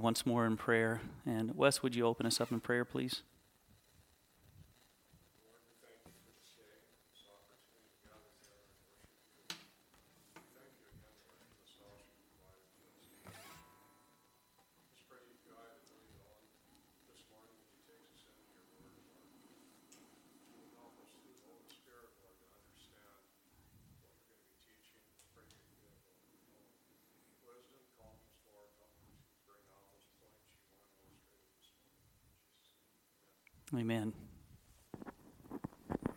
once more in prayer. And Wes, would you open us up in prayer, please? Amen. I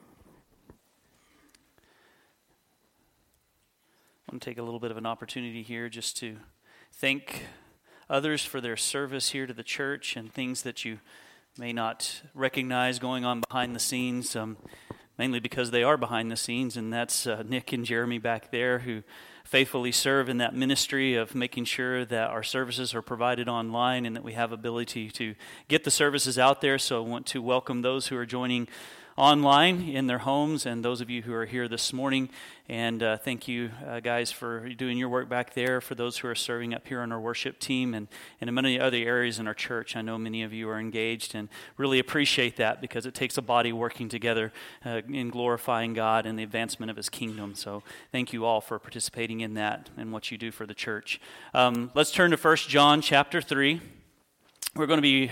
want to take a little bit of an opportunity here just to thank others for their service here to the church and things that you may not recognize going on behind the scenes, um, mainly because they are behind the scenes, and that's uh, Nick and Jeremy back there who faithfully serve in that ministry of making sure that our services are provided online and that we have ability to get the services out there. So I want to welcome those who are joining online in their homes and those of you who are here this morning. And uh, thank you, uh, guys, for doing your work back there. For those who are serving up here on our worship team and, and in many other areas in our church, I know many of you are engaged and really appreciate that because it takes a body working together uh, in glorifying God and the advancement of His kingdom. So thank you all for participating in that and what you do for the church. Um, let's turn to 1 John chapter 3. We're going to be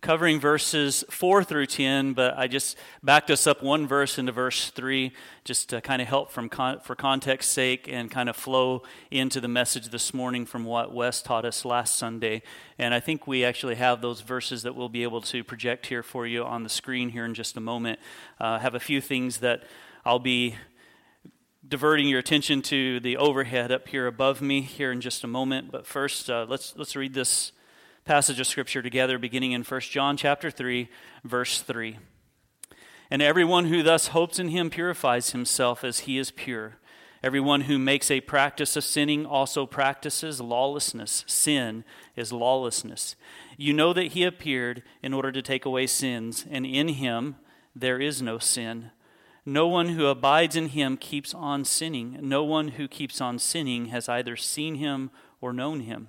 covering verses 4 through 10, but I just backed us up one verse into verse 3 just to kind of help from con- for context's sake and kind of flow into the message this morning from what Wes taught us last Sunday. And I think we actually have those verses that we'll be able to project here for you on the screen here in just a moment. Uh, have a few things that I'll be diverting your attention to the overhead up here above me here in just a moment. But first, uh, let's let's read this passage of scripture together beginning in 1 John chapter 3 verse 3. And everyone who thus hopes in him purifies himself as he is pure. Everyone who makes a practice of sinning also practices lawlessness. Sin is lawlessness. You know that he appeared in order to take away sins, and in him there is no sin. No one who abides in him keeps on sinning. No one who keeps on sinning has either seen him or known him.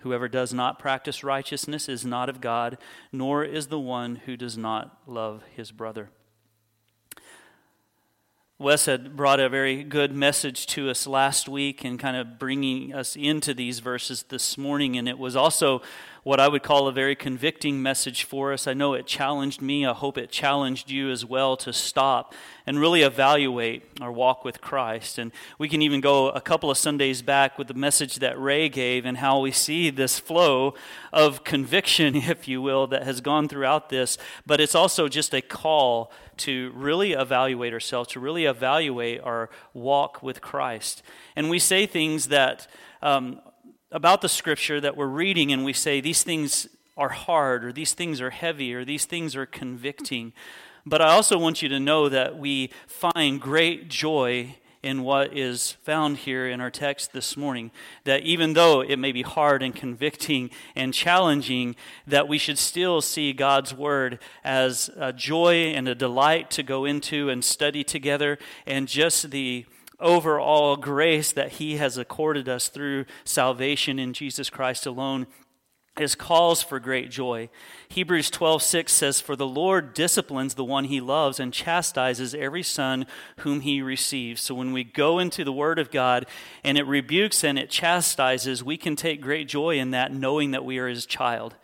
Whoever does not practice righteousness is not of God, nor is the one who does not love his brother. Wes had brought a very good message to us last week and kind of bringing us into these verses this morning. And it was also what I would call a very convicting message for us. I know it challenged me. I hope it challenged you as well to stop and really evaluate our walk with Christ. And we can even go a couple of Sundays back with the message that Ray gave and how we see this flow of conviction, if you will, that has gone throughout this. But it's also just a call to really evaluate ourselves, to really evaluate our walk with Christ. And we say things that um, about the scripture that we're reading and we say these things are hard or these things are heavy or these things are convicting. But I also want you to know that we find great joy in what is found here in our text this morning. That even though it may be hard and convicting and challenging, that we should still see God's Word as a joy and a delight to go into and study together, and just the overall grace that He has accorded us through salvation in Jesus Christ alone is cause for great joy. Hebrews 12:6 says for the Lord disciplines the one he loves and chastises every son whom he receives. So when we go into the word of God and it rebukes and it chastises, we can take great joy in that knowing that we are his child.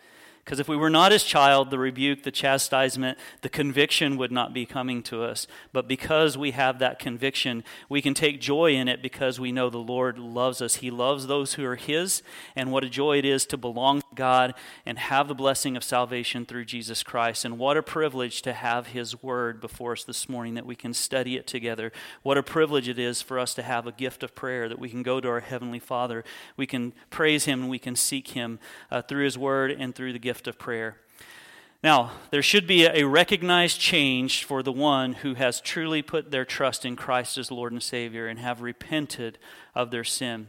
Because if we were not his child, the rebuke, the chastisement, the conviction would not be coming to us. But because we have that conviction, we can take joy in it because we know the Lord loves us. He loves those who are his, and what a joy it is to belong to God and have the blessing of salvation through Jesus Christ. And what a privilege to have his word before us this morning that we can study it together. What a privilege it is for us to have a gift of prayer that we can go to our Heavenly Father. We can praise him and we can seek him uh, through his word and through the gift gift of prayer. Now, there should be a recognized change for the one who has truly put their trust in Christ as Lord and Savior and have repented of their sin.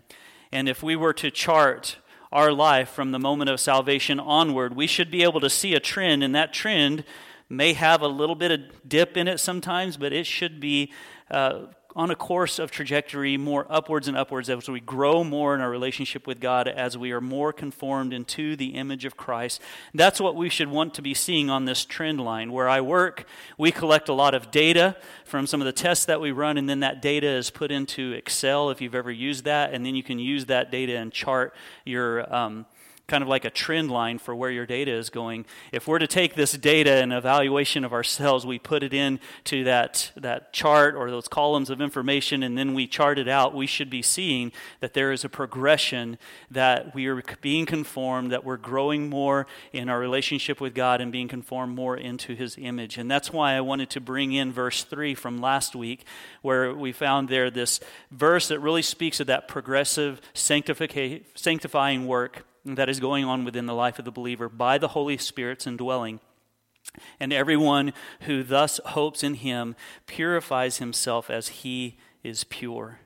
And if we were to chart our life from the moment of salvation onward, we should be able to see a trend, and that trend may have a little bit of dip in it sometimes, but it should be uh, on a course of trajectory more upwards and upwards as we grow more in our relationship with God, as we are more conformed into the image of Christ. That's what we should want to be seeing on this trend line. Where I work, we collect a lot of data from some of the tests that we run, and then that data is put into Excel if you've ever used that, and then you can use that data and chart your. Um, kind of like a trend line for where your data is going. If we're to take this data and evaluation of ourselves, we put it into that, that chart or those columns of information, and then we chart it out, we should be seeing that there is a progression, that we are being conformed, that we're growing more in our relationship with God and being conformed more into His image. And that's why I wanted to bring in verse 3 from last week, where we found there this verse that really speaks of that progressive sanctifying work that is going on within the life of the believer by the Holy Spirit's indwelling. And everyone who thus hopes in him purifies himself as he is pure.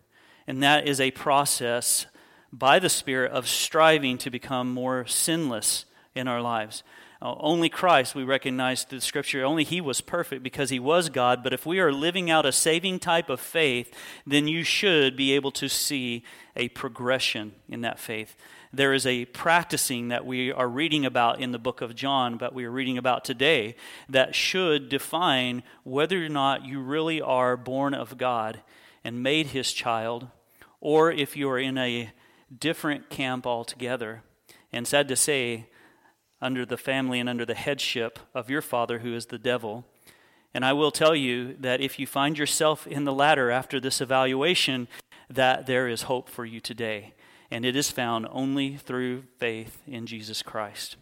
And that is a process by the Spirit of striving to become more sinless in our lives. Uh, only Christ, we recognize through the scripture, only He was perfect because He was God. But if we are living out a saving type of faith, then you should be able to see a progression in that faith there is a practicing that we are reading about in the book of John, but we are reading about today, that should define whether or not you really are born of God and made his child, or if you are in a different camp altogether. And sad to say, under the family and under the headship of your father, who is the devil. And I will tell you that if you find yourself in the latter after this evaluation, that there is hope for you today and it is found only through faith in Jesus Christ.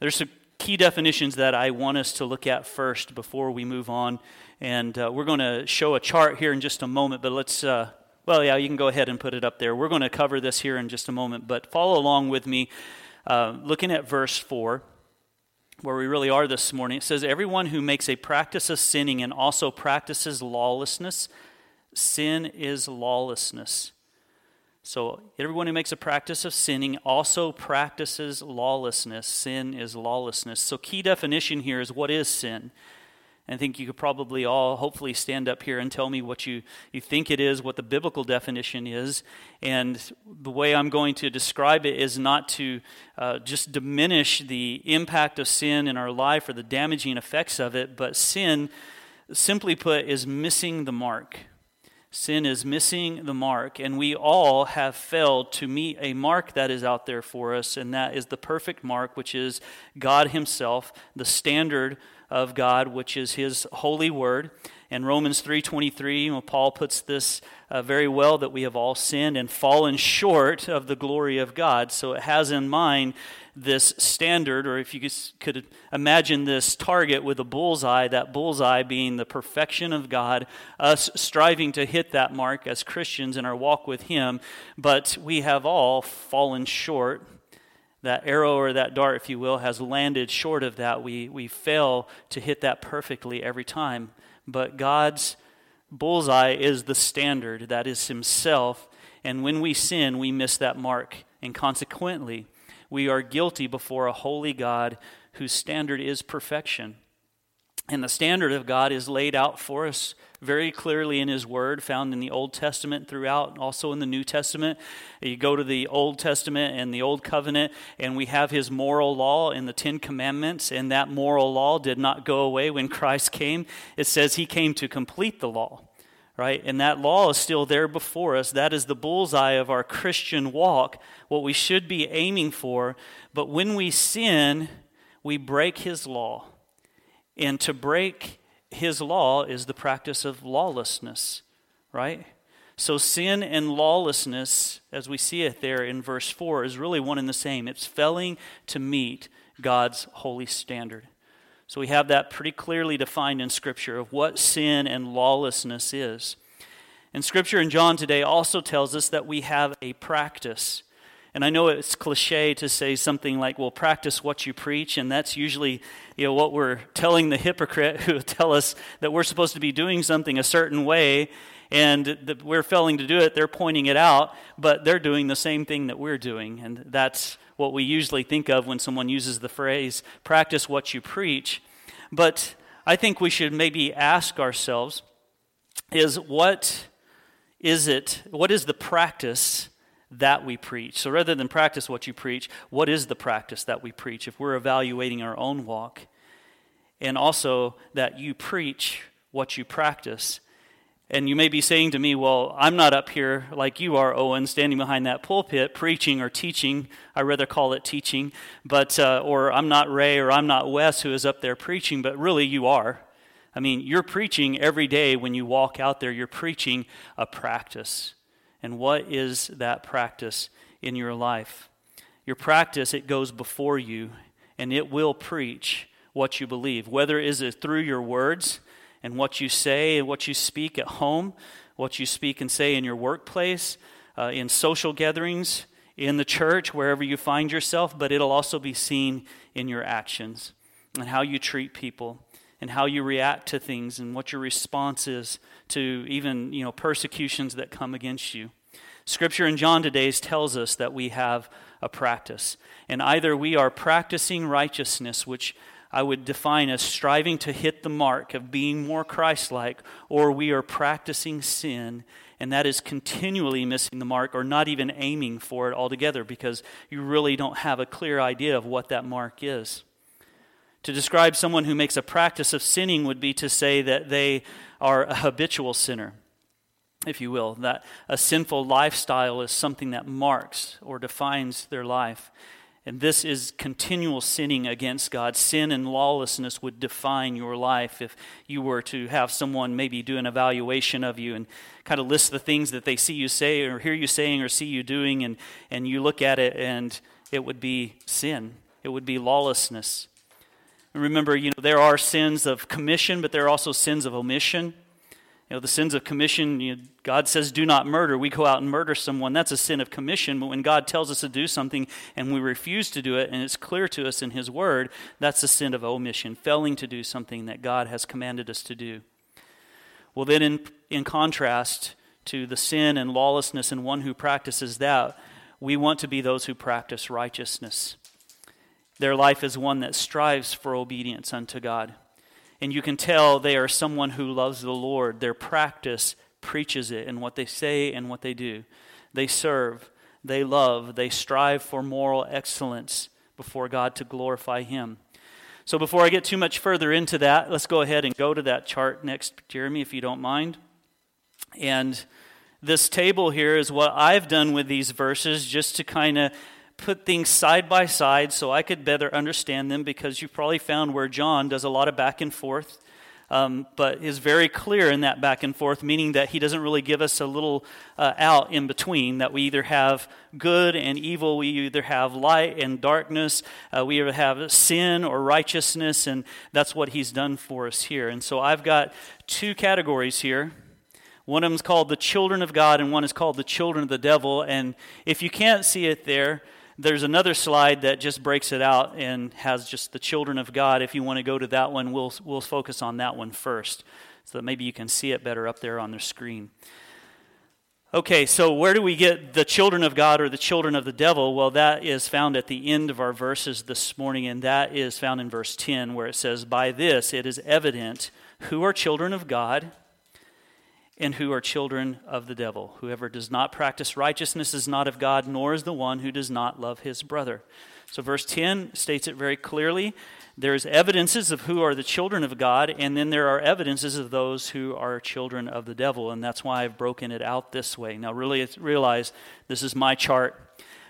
There's some key definitions that I want us to look at first before we move on, and uh, we're going to show a chart here in just a moment, but let's. Uh, well, yeah, you can go ahead and put it up there. We're going to cover this here in just a moment, but follow along with me uh, looking at verse 4 where we really are this morning. It says, Everyone who makes a practice of sinning and also practices lawlessness, sin is lawlessness. So, everyone who makes a practice of sinning also practices lawlessness. Sin is lawlessness. So, key definition here is what is sin? I think you could probably all hopefully stand up here and tell me what you, you think it is, what the biblical definition is. And the way I'm going to describe it is not to uh, just diminish the impact of sin in our life or the damaging effects of it, but sin, simply put, is missing the mark. Sin is missing the mark, and we all have failed to meet a mark that is out there for us, and that is the perfect mark, which is God Himself, the standard of God, which is His holy word. And Romans 3:23, Paul puts this uh, very well that we have all sinned and fallen short of the glory of God. So it has in mind this standard, or if you could imagine this target with a bullseye, that bullseye being the perfection of God, us striving to hit that mark as Christians in our walk with Him, but we have all fallen short. That arrow or that dart, if you will, has landed short of that. We, we fail to hit that perfectly every time. But God's bullseye is the standard, that is Himself. And when we sin, we miss that mark. And consequently, we are guilty before a holy God whose standard is perfection. And the standard of God is laid out for us very clearly in His Word, found in the Old Testament throughout, also in the New Testament. You go to the Old Testament and the Old Covenant, and we have His moral law in the Ten Commandments, and that moral law did not go away when Christ came. It says He came to complete the law right? And that law is still there before us. That is the bullseye of our Christian walk, what we should be aiming for. But when we sin, we break his law. And to break his law is the practice of lawlessness, right? So sin and lawlessness, as we see it there in verse 4, is really one and the same. It's failing to meet God's holy standard. So we have that pretty clearly defined in Scripture of what sin and lawlessness is. And Scripture in John today also tells us that we have a practice. And I know it's cliche to say something like, well, practice what you preach. And that's usually you know, what we're telling the hypocrite who tell us that we're supposed to be doing something a certain way and that we're failing to do it. They're pointing it out, but they're doing the same thing that we're doing. And that's what we usually think of when someone uses the phrase, practice what you preach. But I think we should maybe ask ourselves is what is it, what is the practice that we preach. So rather than practice what you preach, what is the practice that we preach if we're evaluating our own walk? And also that you preach what you practice. And you may be saying to me, well, I'm not up here like you are, Owen, standing behind that pulpit preaching or teaching. I rather call it teaching. But, uh, or I'm not Ray or I'm not Wes who is up there preaching, but really you are. I mean, you're preaching every day when you walk out there, you're preaching a practice. And what is that practice in your life? Your practice, it goes before you, and it will preach what you believe, whether it is through your words and what you say and what you speak at home, what you speak and say in your workplace, uh, in social gatherings, in the church, wherever you find yourself, but it'll also be seen in your actions and how you treat people and how you react to things and what your response is to even you know persecutions that come against you. Scripture in John today tells us that we have a practice. And either we are practicing righteousness, which I would define as striving to hit the mark of being more Christ like, or we are practicing sin, and that is continually missing the mark or not even aiming for it altogether because you really don't have a clear idea of what that mark is. To describe someone who makes a practice of sinning would be to say that they are a habitual sinner, if you will, that a sinful lifestyle is something that marks or defines their life. And this is continual sinning against God. Sin and lawlessness would define your life if you were to have someone maybe do an evaluation of you and kind of list the things that they see you say or hear you saying or see you doing, and, and you look at it and it would be sin. It would be lawlessness. Remember, you know, there are sins of commission, but there are also sins of omission. You know, the sins of commission, you know, God says, do not murder. We go out and murder someone. That's a sin of commission. But when God tells us to do something and we refuse to do it, and it's clear to us in His Word, that's a sin of omission, failing to do something that God has commanded us to do. Well, then, in, in contrast to the sin and lawlessness and one who practices that, we want to be those who practice righteousness. Their life is one that strives for obedience unto God. And you can tell they are someone who loves the Lord. Their practice preaches it in what they say and what they do. They serve, they love, they strive for moral excellence before God to glorify Him. So before I get too much further into that, let's go ahead and go to that chart next, Jeremy, if you don't mind. And this table here is what I've done with these verses just to kind of put things side by side so I could better understand them because you've probably found where John does a lot of back and forth, um, but is very clear in that back and forth, meaning that he doesn't really give us a little uh, out in between, that we either have good and evil, we either have light and darkness, uh, we either have sin or righteousness, and that's what he's done for us here. And so I've got two categories here. One of them is called the children of God, and one is called the children of the devil. And if you can't see it there, there's another slide that just breaks it out and has just the children of God. If you want to go to that one, we'll, we'll focus on that one first so that maybe you can see it better up there on the screen. Okay, so where do we get the children of God or the children of the devil? Well, that is found at the end of our verses this morning, and that is found in verse 10, where it says, By this it is evident who are children of God and who are children of the devil. Whoever does not practice righteousness is not of God, nor is the one who does not love his brother. So, verse 10 states it very clearly. There's evidences of who are the children of God, and then there are evidences of those who are children of the devil, and that's why I've broken it out this way. Now, really realize this is my chart.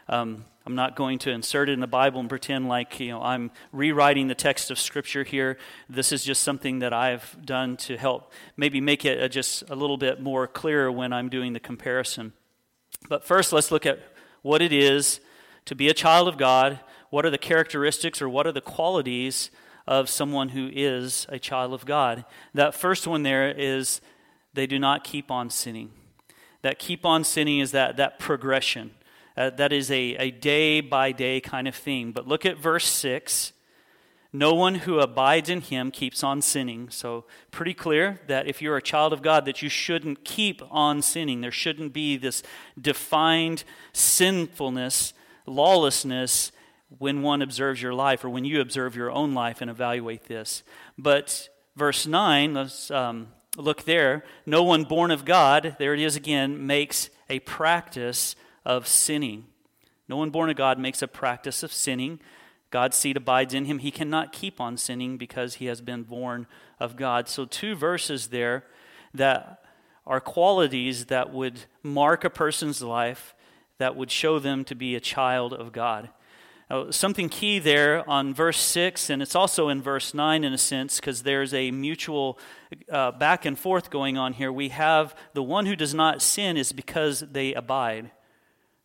Um, I'm not going to insert it in the Bible and pretend like you know I'm rewriting the text of Scripture here. This is just something that I've done to help maybe make it just a little bit more clear when I'm doing the comparison. But first, let's look at what it is to be a child of God. What are the characteristics or what are the qualities of someone who is a child of God? That first one there is they do not keep on sinning. That keep on sinning is that, that progression Uh, that is a, a day by day kind of thing. But look at verse 6. No one who abides in him keeps on sinning. So, pretty clear that if you're a child of God, that you shouldn't keep on sinning. There shouldn't be this defined sinfulness, lawlessness when one observes your life or when you observe your own life and evaluate this. But verse 9, let's um, look there. No one born of God, there it is again, makes a practice of sinning. No one born of God makes a practice of sinning. God's seed abides in him. He cannot keep on sinning because he has been born of God. So, two verses there that are qualities that would mark a person's life, that would show them to be a child of God. Now, something key there on verse 6, and it's also in verse 9 in a sense, because there's a mutual uh, back and forth going on here. We have the one who does not sin is because they abide.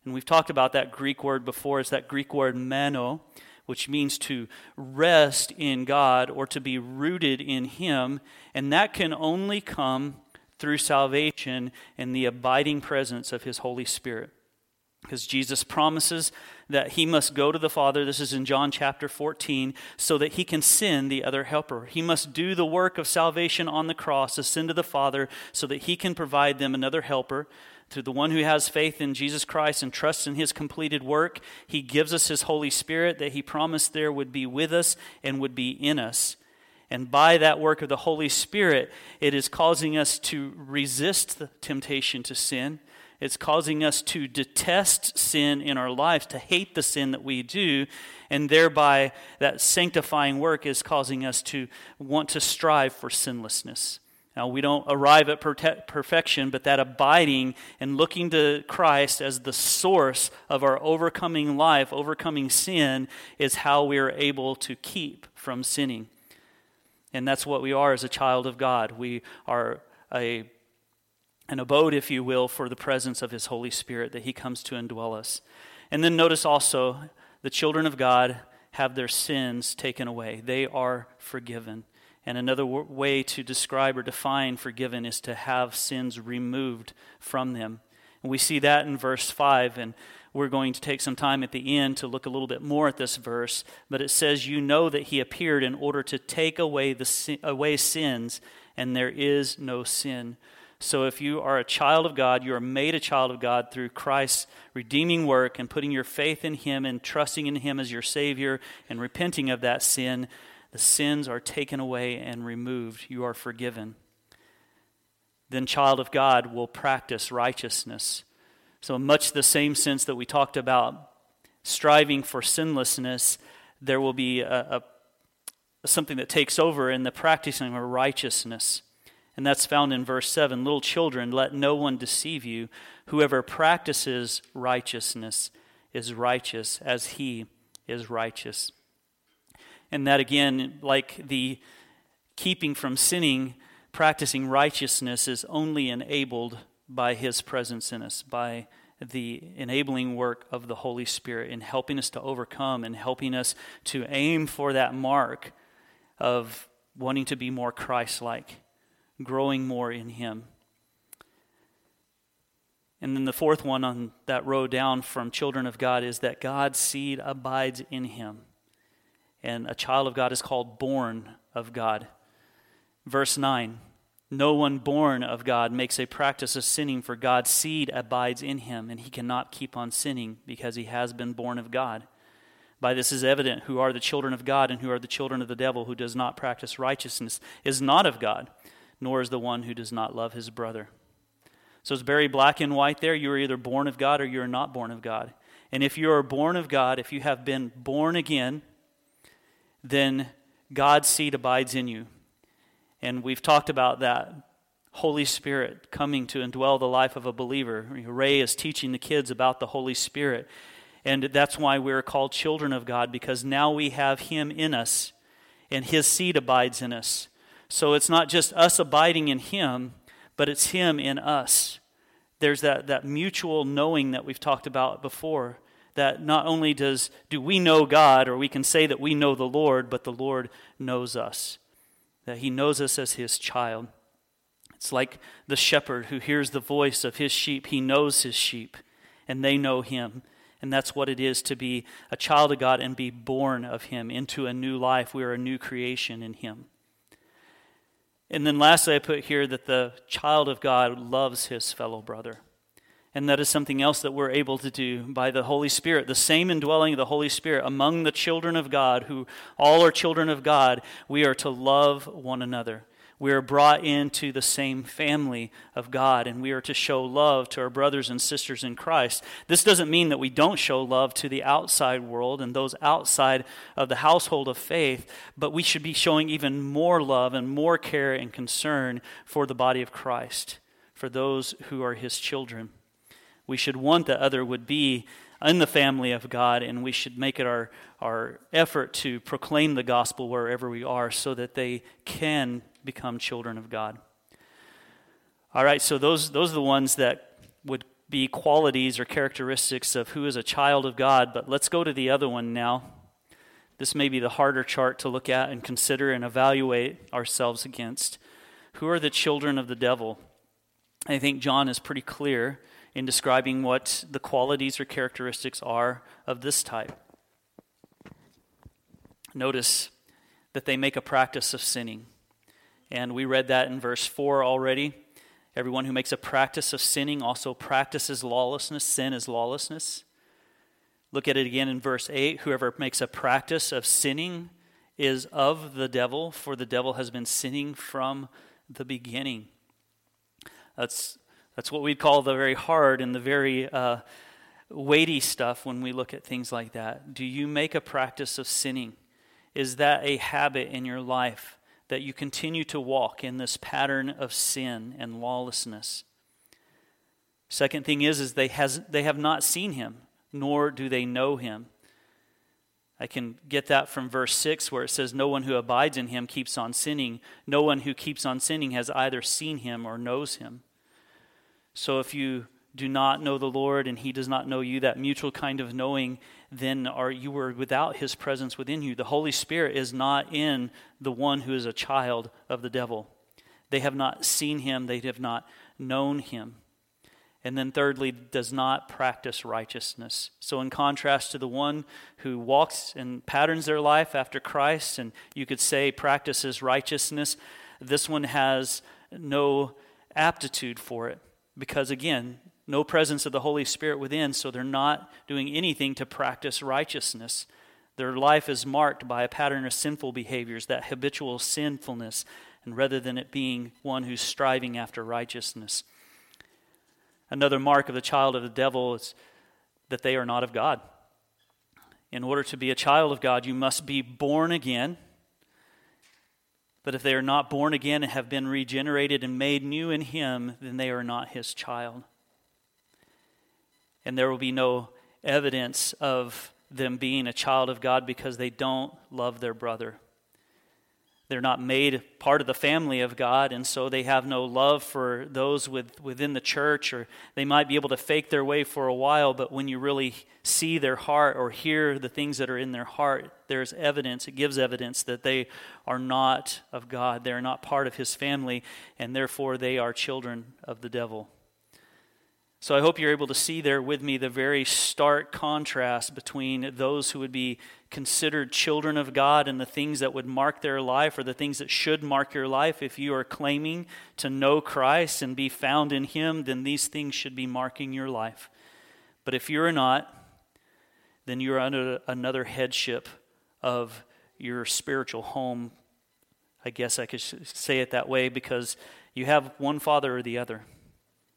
And we've talked about that Greek word before. It's that Greek word meno which means to rest in God or to be rooted in Him. And that can only come through salvation and the abiding presence of His Holy Spirit. Because Jesus promises that He must go to the Father, this is in John chapter 14, so that He can send the other helper. He must do the work of salvation on the cross, ascend to the Father, so that He can provide them another helper to the one who has faith in Jesus Christ and trusts in his completed work, he gives us his Holy Spirit that he promised there would be with us and would be in us. And by that work of the Holy Spirit, it is causing us to resist the temptation to sin. It's causing us to detest sin in our lives, to hate the sin that we do, and thereby that sanctifying work is causing us to want to strive for sinlessness. Now, we don't arrive at perfection, but that abiding and looking to Christ as the source of our overcoming life, overcoming sin, is how we are able to keep from sinning. And that's what we are as a child of God. We are a, an abode, if you will, for the presence of His Holy Spirit that He comes to indwell us. And then notice also the children of God have their sins taken away, they are forgiven. And another w- way to describe or define forgiven is to have sins removed from them. And we see that in verse 5, and we're going to take some time at the end to look a little bit more at this verse. But it says, You know that he appeared in order to take away, the, away sins, and there is no sin. So if you are a child of God, you are made a child of God through Christ's redeeming work and putting your faith in him and trusting in him as your Savior and repenting of that sin, the sins are taken away and removed. You are forgiven. Then, child of God will practice righteousness. So, much the same sense that we talked about striving for sinlessness, there will be a, a, something that takes over in the practicing of righteousness. And that's found in verse 7 Little children, let no one deceive you. Whoever practices righteousness is righteous as he is righteous. And that, again, like the keeping from sinning, practicing righteousness is only enabled by His presence in us, by the enabling work of the Holy Spirit in helping us to overcome and helping us to aim for that mark of wanting to be more Christ like, growing more in Him. And then the fourth one on that row down from children of God is that God's seed abides in Him and a child of God is called born of God. Verse 9 No one born of God makes a practice of sinning, for God's seed abides in him, and he cannot keep on sinning because he has been born of God. By this is evident who are the children of God and who are the children of the devil, who does not practice righteousness, is not of God, nor is the one who does not love his brother. So it's very black and white there. You are either born of God or you are not born of God. And if you are born of God, if you have been born again, then God's seed abides in you. And we've talked about that. Holy Spirit coming to indwell the life of a believer. Ray is teaching the kids about the Holy Spirit. And that's why we're called children of God, because now we have Him in us, and His seed abides in us. So it's not just us abiding in Him, but it's Him in us. There's that, that mutual knowing that we've talked about before that not only does do we know God or we can say that we know the Lord, but the Lord knows us. That he knows us as his child. It's like the shepherd who hears the voice of his sheep. He knows his sheep and they know him. And that's what it is to be a child of God and be born of Him into a new life. We are a new creation in Him. And then lastly, I put here that the child of God loves his fellow brother. And that is something else that we're able to do by the Holy Spirit. The same indwelling of the Holy Spirit among the children of God, who all are children of God, we are to love one another. We are brought into the same family of God, and we are to show love to our brothers and sisters in Christ. This doesn't mean that we don't show love to the outside world and those outside of the household of faith, but we should be showing even more love and more care and concern for the body of Christ, for those who are his children. We should want that other would be in the family of God, and we should make it our, our effort to proclaim the gospel wherever we are so that they can become children of God. All right, so those, those are the ones that would be qualities or characteristics of who is a child of God. But let's go to the other one now. This may be the harder chart to look at and consider and evaluate ourselves against. Who are the children of the devil? I think John is pretty clear in describing what the qualities or characteristics are of this type. Notice that they make a practice of sinning. And we read that in verse 4 already. Everyone who makes a practice of sinning also practices lawlessness. Sin is lawlessness. Look at it again in verse 8. Whoever makes a practice of sinning is of the devil, for the devil has been sinning from the beginning. That's, that's what we'd call the very hard and the very uh, weighty stuff when we look at things like that. Do you make a practice of sinning? Is that a habit in your life? that you continue to walk in this pattern of sin and lawlessness. Second thing is, is they, has, they have not seen him, nor do they know him. I can get that from verse 6 where it says, No one who abides in him keeps on sinning. No one who keeps on sinning has either seen him or knows him. So if you do not know the Lord and he does not know you, that mutual kind of knowing, then are you were without his presence within you. The Holy Spirit is not in the one who is a child of the devil. They have not seen him, they have not known him. And then, thirdly, does not practice righteousness. So, in contrast to the one who walks and patterns their life after Christ, and you could say practices righteousness, this one has no aptitude for it. Because, again, no presence of the Holy Spirit within, so they're not doing anything to practice righteousness. Their life is marked by a pattern of sinful behaviors, that habitual sinfulness, and rather than it being one who's striving after righteousness. Another mark of the child of the devil is that they are not of God. In order to be a child of God, you must be born again. But if they are not born again and have been regenerated and made new in Him, then they are not His child and there will be no evidence of them being a child of God because they don't love their brother. They're not made part of the family of God, and so they have no love for those with, within the church, or they might be able to fake their way for a while, but when you really see their heart or hear the things that are in their heart, there's evidence, it gives evidence that they are not of God. They're not part of His family, and therefore they are children of the devil. So I hope you're able to see there with me the very stark contrast between those who would be considered children of God and the things that would mark their life or the things that should mark your life. If you are claiming to know Christ and be found in Him, then these things should be marking your life. But if you're not, then you're under another headship of your spiritual home. I guess I could say it that way because you have one father or the other.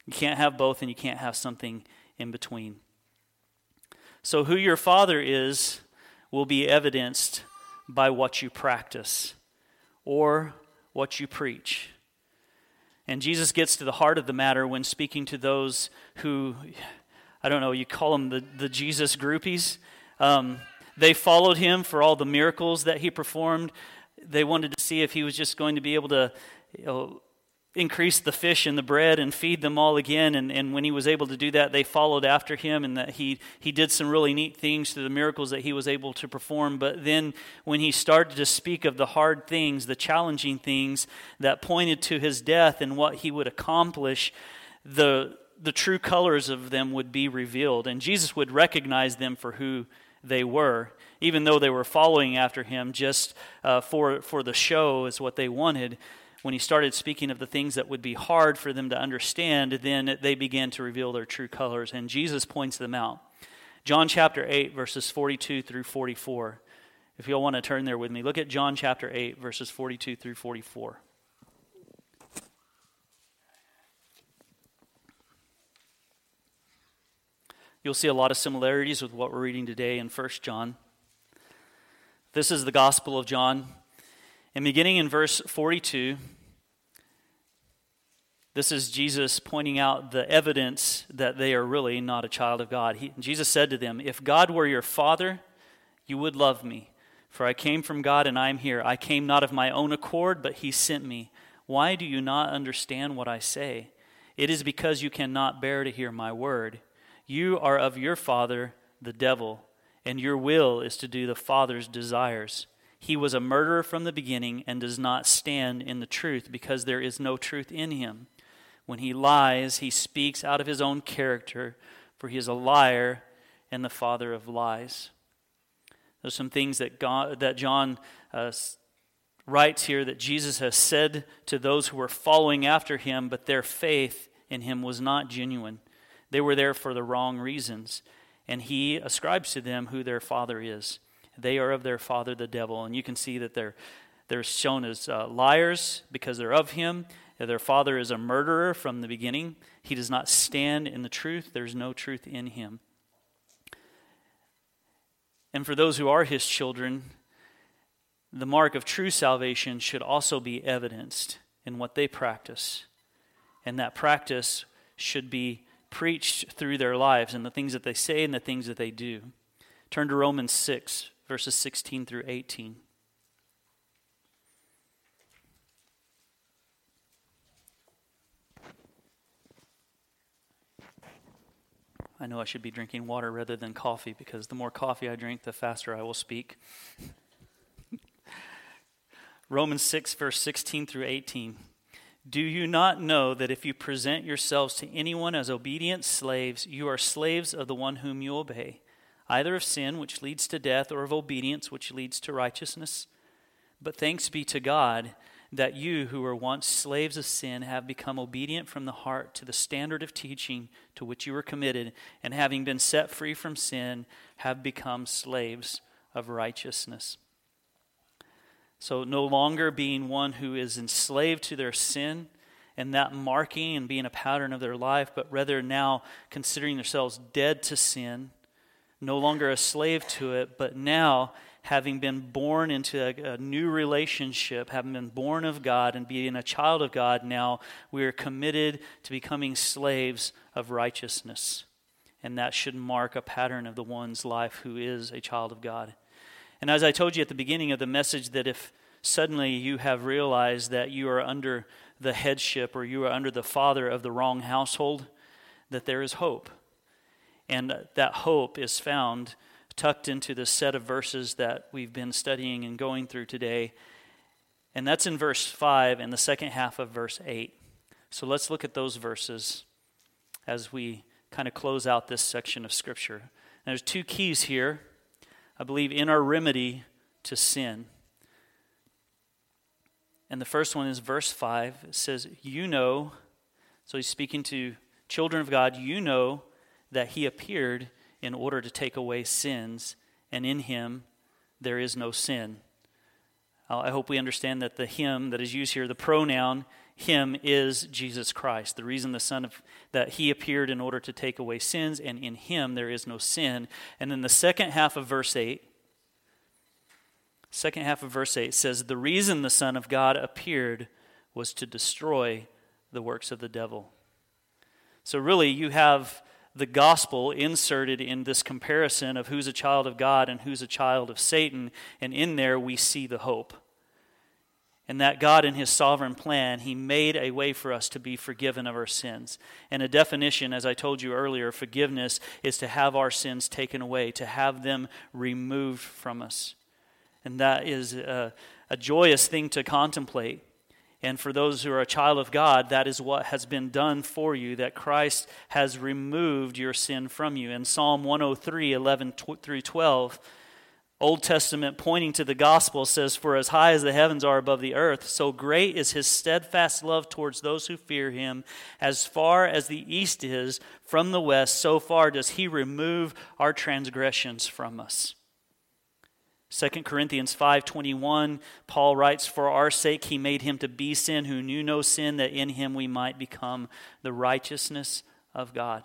You can't have both, and you can't have something in between. So, who your father is will be evidenced by what you practice or what you preach. And Jesus gets to the heart of the matter when speaking to those who, I don't know, you call them the, the Jesus groupies. Um, they followed him for all the miracles that he performed. They wanted to see if he was just going to be able to you know, increase the fish and the bread and feed them all again. And, and when he was able to do that, they followed after him and that he, he did some really neat things through the miracles that he was able to perform. But then when he started to speak of the hard things, the challenging things that pointed to his death and what he would accomplish, the the true colors of them would be revealed, and Jesus would recognize them for who they were, even though they were following after him just uh, for, for the show, is what they wanted. When he started speaking of the things that would be hard for them to understand, then they began to reveal their true colors, and Jesus points them out. John chapter 8, verses 42 through 44. If you'll want to turn there with me, look at John chapter 8, verses 42 through 44. You'll see a lot of similarities with what we're reading today in 1 John. This is the Gospel of John. And beginning in verse 42, this is Jesus pointing out the evidence that they are really not a child of God. He, Jesus said to them, If God were your Father, you would love me. For I came from God and I am here. I came not of my own accord, but He sent me. Why do you not understand what I say? It is because you cannot bear to hear my word. You are of your father, the devil, and your will is to do the Father's desires. He was a murderer from the beginning and does not stand in the truth because there is no truth in him. When he lies, he speaks out of his own character, for he is a liar and the father of lies. There's some things that, God, that John uh, writes here that Jesus has said to those who were following after him, but their faith in him was not genuine. They were there for the wrong reasons. And he ascribes to them who their father is. They are of their father, the devil. And you can see that they're, they're shown as uh, liars because they're of him. Their father is a murderer from the beginning. He does not stand in the truth, there's no truth in him. And for those who are his children, the mark of true salvation should also be evidenced in what they practice. And that practice should be preached through their lives and the things that they say and the things that they do. Turn to Romans 6, verses 16 through 18. I know I should be drinking water rather than coffee because the more coffee I drink, the faster I will speak. Romans 6, verse 16 through 18. Do you not know that if you present yourselves to anyone as obedient slaves, you are slaves of the one whom you obey, either of sin, which leads to death, or of obedience, which leads to righteousness? But thanks be to God that you, who were once slaves of sin, have become obedient from the heart to the standard of teaching to which you were committed, and having been set free from sin, have become slaves of righteousness. So, no longer being one who is enslaved to their sin and that marking and being a pattern of their life, but rather now considering themselves dead to sin, no longer a slave to it, but now having been born into a, a, new relationship, having been born of God and being a child of God, now we are committed to becoming slaves of righteousness. And that should mark a pattern of the one's life who is a child of God. And as I told you at the beginning of the message, that if suddenly you have realized that you are under the headship or you are under the father of the wrong household, that there is hope. And that hope is found tucked into the set of verses that we've been studying and going through today. And that's in verse 5 and the second half of verse 8. So let's look at those verses as we kind of close out this section of Scripture. And there's two keys here I believe, in our remedy to sin. And the first one is verse 5. It says, You know, so he's speaking to children of God, you know that he appeared in order to take away sins, and in him there is no sin. I hope we understand that the him that is used here, the pronoun him is Jesus Christ. The reason the Son of that he appeared in order to take away sins, and in him there is no sin. And then the second half of verse 8, second half of verse 8 says, The reason the Son of God appeared was to destroy the works of the devil. So really you have the gospel inserted in this comparison of who's a child of God and who's a child of Satan, and in there we see the hope and that God, in His sovereign plan, He made a way for us to be forgiven of our sins. And a definition, as I told you earlier, forgiveness is to have our sins taken away, to have them removed from us. And that is a, a joyous thing to contemplate. And for those who are a child of God, that is what has been done for you, that Christ has removed your sin from you. In Psalm 103, 11 through 12, Old Testament pointing to the gospel says, For as high as the heavens are above the earth, so great is his steadfast love towards those who fear him. As far as the east is from the west, so far does he remove our transgressions from us. 2 Corinthians 5:21 Paul writes for our sake he made him to be sin who knew no sin that in him we might become the righteousness of God.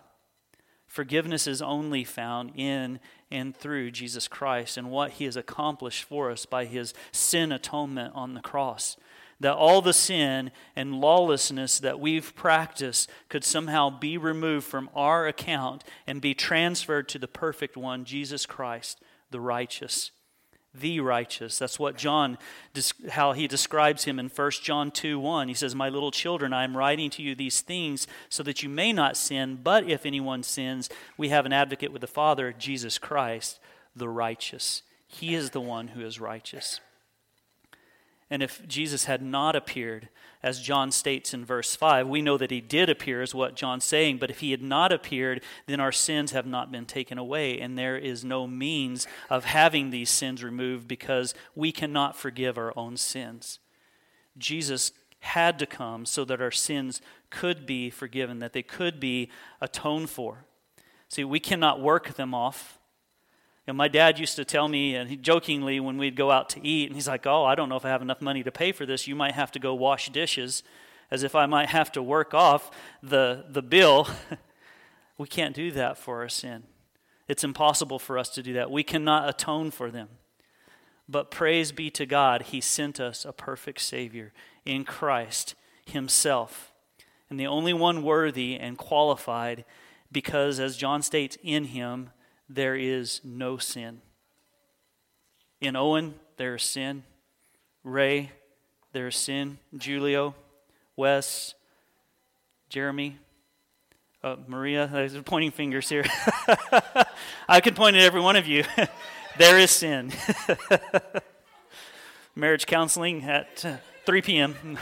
Forgiveness is only found in and through Jesus Christ and what he has accomplished for us by his sin atonement on the cross. That all the sin and lawlessness that we've practiced could somehow be removed from our account and be transferred to the perfect one, Jesus Christ, the righteous the righteous. That's what John, how he describes him in 1 John 2 1. He says, My little children, I am writing to you these things so that you may not sin, but if anyone sins, we have an advocate with the Father, Jesus Christ, the righteous. He is the one who is righteous. And if Jesus had not appeared, as John states in verse 5, we know that he did appear, is what John's saying, but if he had not appeared, then our sins have not been taken away, and there is no means of having these sins removed because we cannot forgive our own sins. Jesus had to come so that our sins could be forgiven, that they could be atoned for. See, we cannot work them off. Know, my dad used to tell me, and he jokingly, when we'd go out to eat, and he's like, "Oh, I don't know if I have enough money to pay for this. You might have to go wash dishes, as if I might have to work off the the bill." we can't do that for our sin. It's impossible for us to do that. We cannot atone for them. But praise be to God, He sent us a perfect Savior in Christ Himself, and the only one worthy and qualified, because as John states, in Him there is no sin. In Owen, there is sin. Ray, there is sin. Julio, Wes, Jeremy, uh, Maria, there's pointing fingers here. I could point at every one of you. there is sin. Marriage counseling at uh, 3 p.m.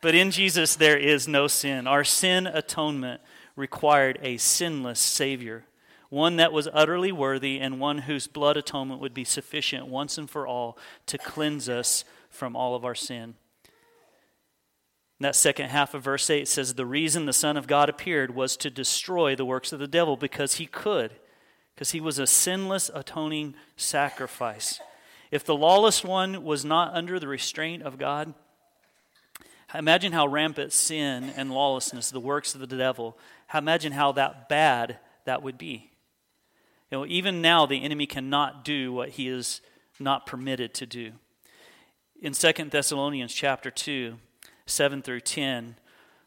but in Jesus, there is no sin. Our sin atonement required a sinless Savior, one that was utterly worthy and one whose blood atonement would be sufficient once and for all to cleanse us from all of our sin. In that second half of verse 8 says, The reason the Son of God appeared was to destroy the works of the devil because he could, because he was a sinless atoning sacrifice. If the lawless one was not under the restraint of God, imagine how rampant sin and lawlessness, the works of the devil, imagine how that bad that would be. You know, even now the enemy cannot do what he is not permitted to do. In 2 Thessalonians chapter 2, 7 through 10,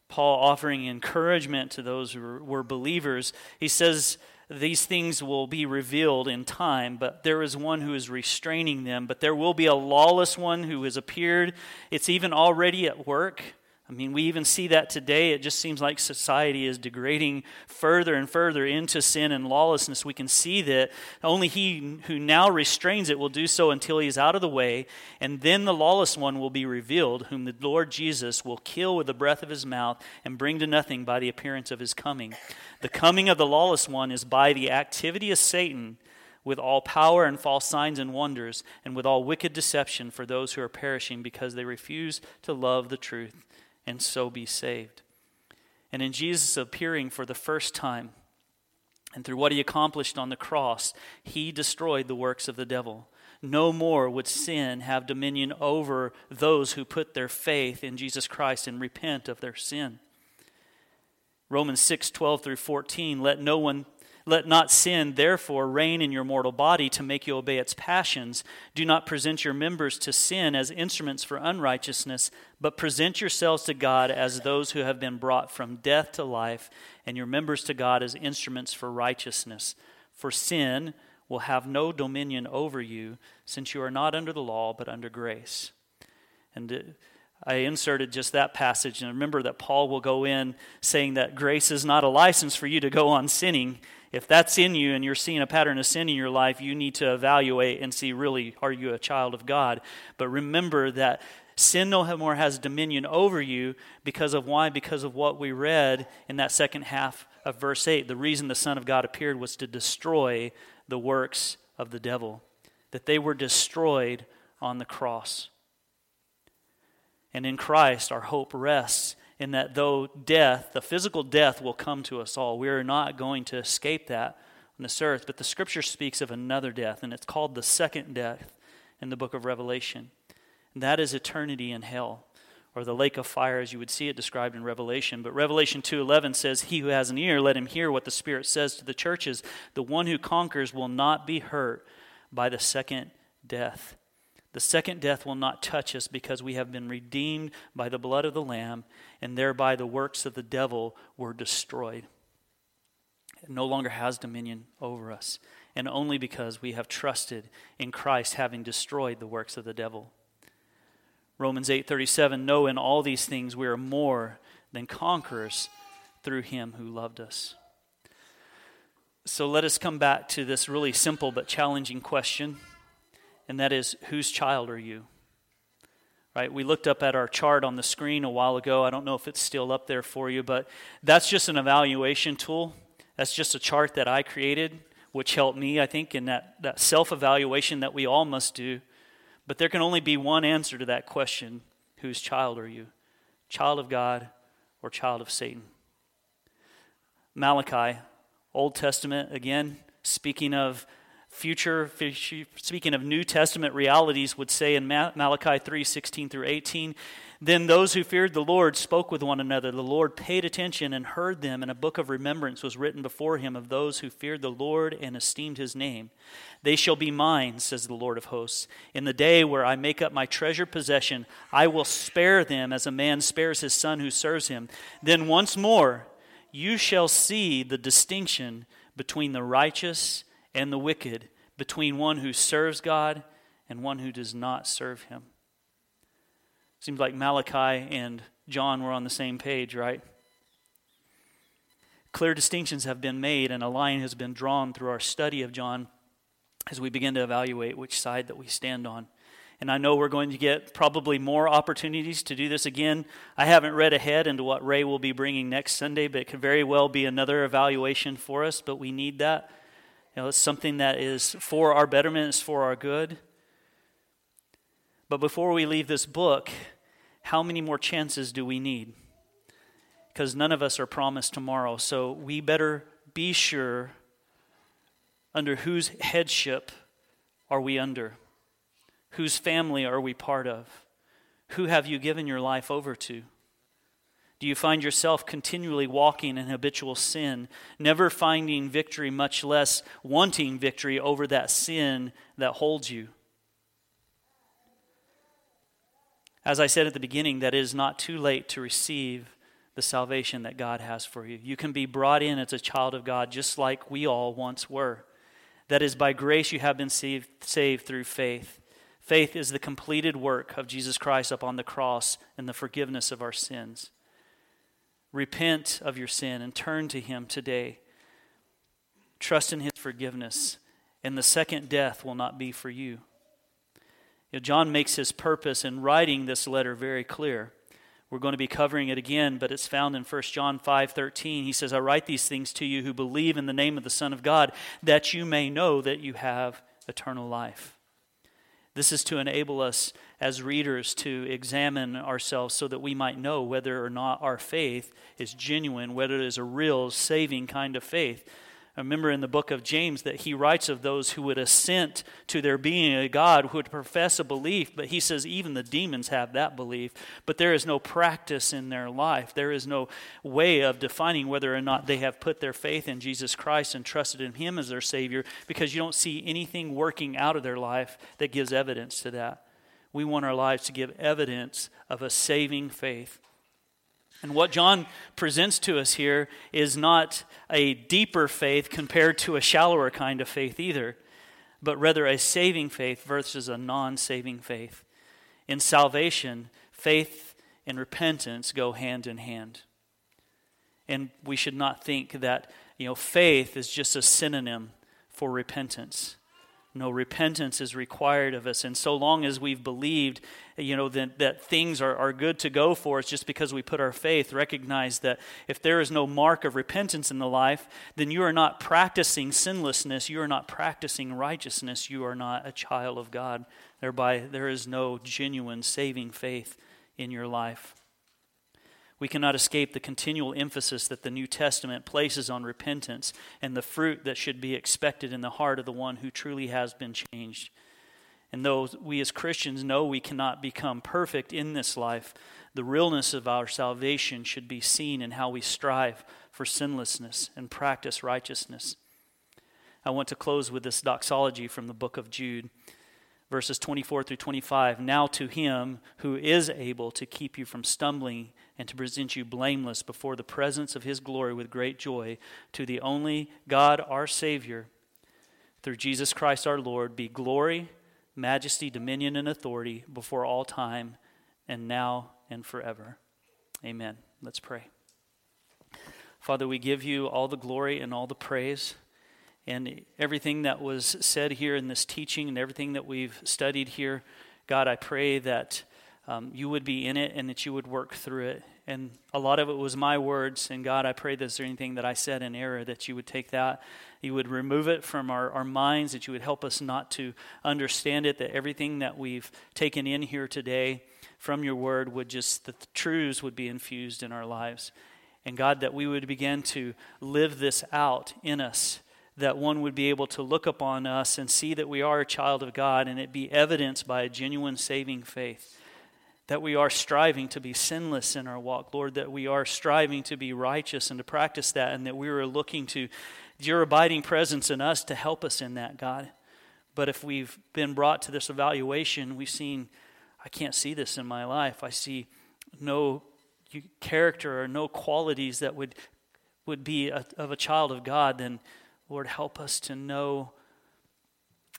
Paul offering encouragement to those who were believers, he says these things will be revealed in time, but there is one who is restraining them. But there will be a lawless one who has appeared. It's even already at work. I mean, we even see that today. It just seems like society is degrading further and further into sin and lawlessness. We can see that only he who now restrains it will do so until he is out of the way, and then the lawless one will be revealed, whom the Lord Jesus will kill with the breath of his mouth and bring to nothing by the appearance of his coming. The coming of the lawless one is by the activity of Satan with all power and false signs and wonders, and with all wicked deception for those who are perishing because they refuse to love the truth and so be saved. And in Jesus appearing for the first time, and through what he accomplished on the cross, he destroyed the works of the devil. No more would sin have dominion over those who put their faith in Jesus Christ and repent of their sin. Romans 6 12 through 14, let no one let not sin, therefore, reign in your mortal body to make you obey its passions. Do not present your members to sin as instruments for unrighteousness, but present yourselves to God as those who have been brought from death to life, and your members to God as instruments for righteousness. For sin will have no dominion over you, since you are not under the law, but under grace. And uh, I inserted just that passage, and remember that Paul will go in saying that grace is not a license for you to go on sinning if that's in you and you're seeing a pattern of sin in your life, you need to evaluate and see really, are you a child of God? But remember that sin no more has dominion over you because of why? Because of what we read in that second half of verse 8. The reason the Son of God appeared was to destroy the works of the devil, that they were destroyed on the cross. And in Christ, our hope rests in that though death, the physical death, will come to us all, we are not going to escape that on this earth. But the scripture speaks of another death, and it's called the second death in the book of Revelation. And that is eternity in hell or the lake of fire as you would see it described in revelation but revelation 2.11 says he who has an ear let him hear what the spirit says to the churches the one who conquers will not be hurt by the second death the second death will not touch us because we have been redeemed by the blood of the Lamb, and thereby the works of the devil were destroyed. It no longer has dominion over us, and only because we have trusted in Christ having destroyed the works of the devil. Romans 8:37 know in all these things we are more than conquerors through him who loved us. So let us come back to this really simple but challenging question and that is whose child are you? Right? We looked up at our chart on the screen a while ago. I don't know if it's still up there for you, but that's just an evaluation tool. That's just a chart that I created, which helped me, I think, in that, that self evaluation that we all must do. But there can only be one answer to that question whose child are you? Child of God or child of Satan? Malachi, Old Testament, again, speaking of future, speaking of New Testament realities, would say in Malachi 3 16 through 18. Then those who feared the Lord spoke with one another. The Lord paid attention and heard them, and a book of remembrance was written before him of those who feared the Lord and esteemed his name. They shall be mine, says the Lord of hosts. In the day where I make up my treasured possession, I will spare them as a man spares his son who serves him. Then once more you shall see the distinction between the righteous and the wicked, between one who serves God and one who does not serve him. Seems like Malachi and John were on the same page, right? Clear distinctions have been made, and a line has been drawn through our study of John as we begin to evaluate which side that we stand on. And I know we're going to get probably more opportunities to do this again. I haven't read ahead into what Ray will be bringing next Sunday, but it could very well be another evaluation for us, but we need that. You know, it's something that is for our betterment, it's for our good. But before we leave this book, how many more chances do we need? Because none of us are promised tomorrow. So we better be sure under whose headship are we under? Whose family are we part of? Who have you given your life over to? Do you find yourself continually walking in habitual sin, never finding victory, much less wanting victory over that sin that holds you? As I said at the beginning, that it is not too late to receive the salvation that God has for you. You can be brought in as a child of God just like we all once were. That is, by grace you have been saved, saved through faith. Faith is the completed work of Jesus Christ upon the cross and the forgiveness of our sins. Repent of your sin and turn to Him today. Trust in His forgiveness, and the second death will not be for you. you know, John makes his purpose in writing this letter very clear. We're going to be covering it again, but it's found in 1 John 5:13. He says, "I write these things to you who believe in the name of the Son of God, that you may know that you have eternal life." This is to enable us as readers to examine ourselves so that we might know whether or not our faith is genuine, whether it is a real saving kind of faith. I remember in the book of James that he writes of those who would assent to there being a God, who would profess a belief, but he says even the demons have that belief, but there is no practice in their life. There is no way of defining whether or not they have put their faith in Jesus Christ and trusted in him as their Savior because you don't see anything working out of their life that gives evidence to that. We want our lives to give evidence of a saving faith. And what John presents to us here is not a deeper faith compared to a shallower kind of faith either, but rather a saving faith versus a non saving faith. In salvation, faith and repentance go hand in hand. And we should not think that you know, faith is just a synonym for repentance. No, repentance is required of us. And so long as we've believed, you know, that, that things are, are good to go for us just because we put our faith, recognize that if there is no mark of repentance in the life, then you are not practicing sinlessness. You are not practicing righteousness. You are not a child of God. Thereby, there is no genuine saving faith in your life. We cannot escape the continual emphasis that the New Testament places on repentance and the fruit that should be expected in the heart of the one who truly has been changed. And though we as Christians know we cannot become perfect in this life, the realness of our salvation should be seen in how we strive for sinlessness and practice righteousness. I want to close with this doxology from the book of Jude verses 24 through 25. Now to him who is able to keep you from stumbling and to present you blameless before the presence of his glory with great joy, to the only God our Savior, through Jesus Christ our Lord, be glory, majesty, dominion, and authority before all time, and now and forever. Amen. Let's pray. Father, we give you all the glory and all the praise. And everything that was said here in this teaching and everything that we've studied here, God, I pray that um, you would be in it and that you would work through it. And a lot of it was my words. And God, I pray that there's anything that I said in error, that you would take that, you would remove it from our, our minds, that you would help us not to understand it, that everything that we've taken in here today from your word would just, the truths would be infused in our lives. And God, that we would begin to live this out in us that one would be able to look upon us and see that we are a child of God and it be evidenced by a genuine saving faith. That we are striving to be sinless in our walk, Lord, that we are striving to be righteous and to practice that, and that we are looking to your abiding presence in us to help us in that, God. But if we've been brought to this evaluation, we've seen, I can't see this in my life. I see no character or no qualities that would, would be a, of a child of God, then Lord, help us to know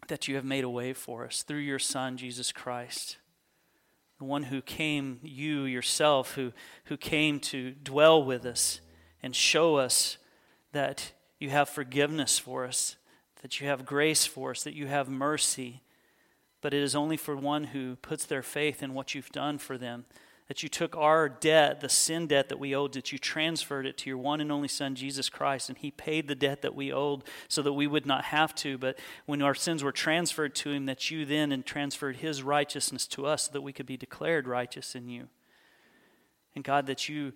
that you have made a way for us through your Son, Jesus Christ. The one who came, you yourself, who, who came to dwell with us and show us that you have forgiveness for us, that you have grace for us, that you have mercy. But it is only for one who puts their faith in what you've done for them that you took our debt, the sin debt that we owed, that you transferred it to your one and only Son, Jesus Christ, and He paid the debt that we owed so that we would not have to. But when our sins were transferred to Him, that you then and transferred His righteousness to us so that we could be declared righteous in you. And God, that you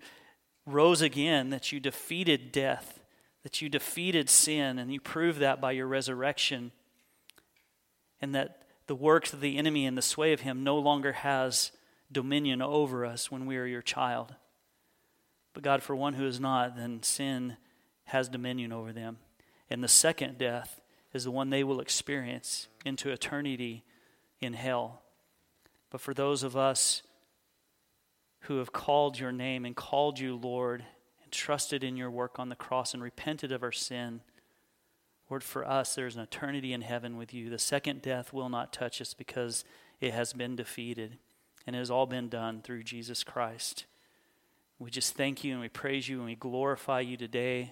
rose again, that you defeated death, that you defeated sin, and you proved that by your resurrection, and that the works of the enemy and the sway of him no longer has dominion over us when we are your child. But God, for one who is not, then sin has dominion over them. And the second death is the one they will experience into eternity in hell. But for those of us who have called your name and called you Lord and trusted in your work on the cross and repented of our sin, Lord, for us there's an eternity in heaven with you. The second death will not touch us because it has been defeated. And it has all been done through Jesus Christ. We just thank you and we praise you and we glorify you today.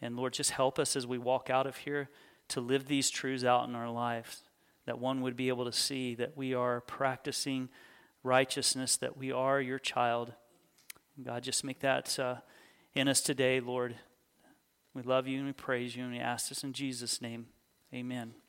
And Lord, just help us as we walk out of here to live these truths out in our lives, that one would be able to see that we are practicing righteousness, that we are your child. God, just make that uh, in us today, Lord. We love you and we praise you and we ask this in Jesus' name. Amen.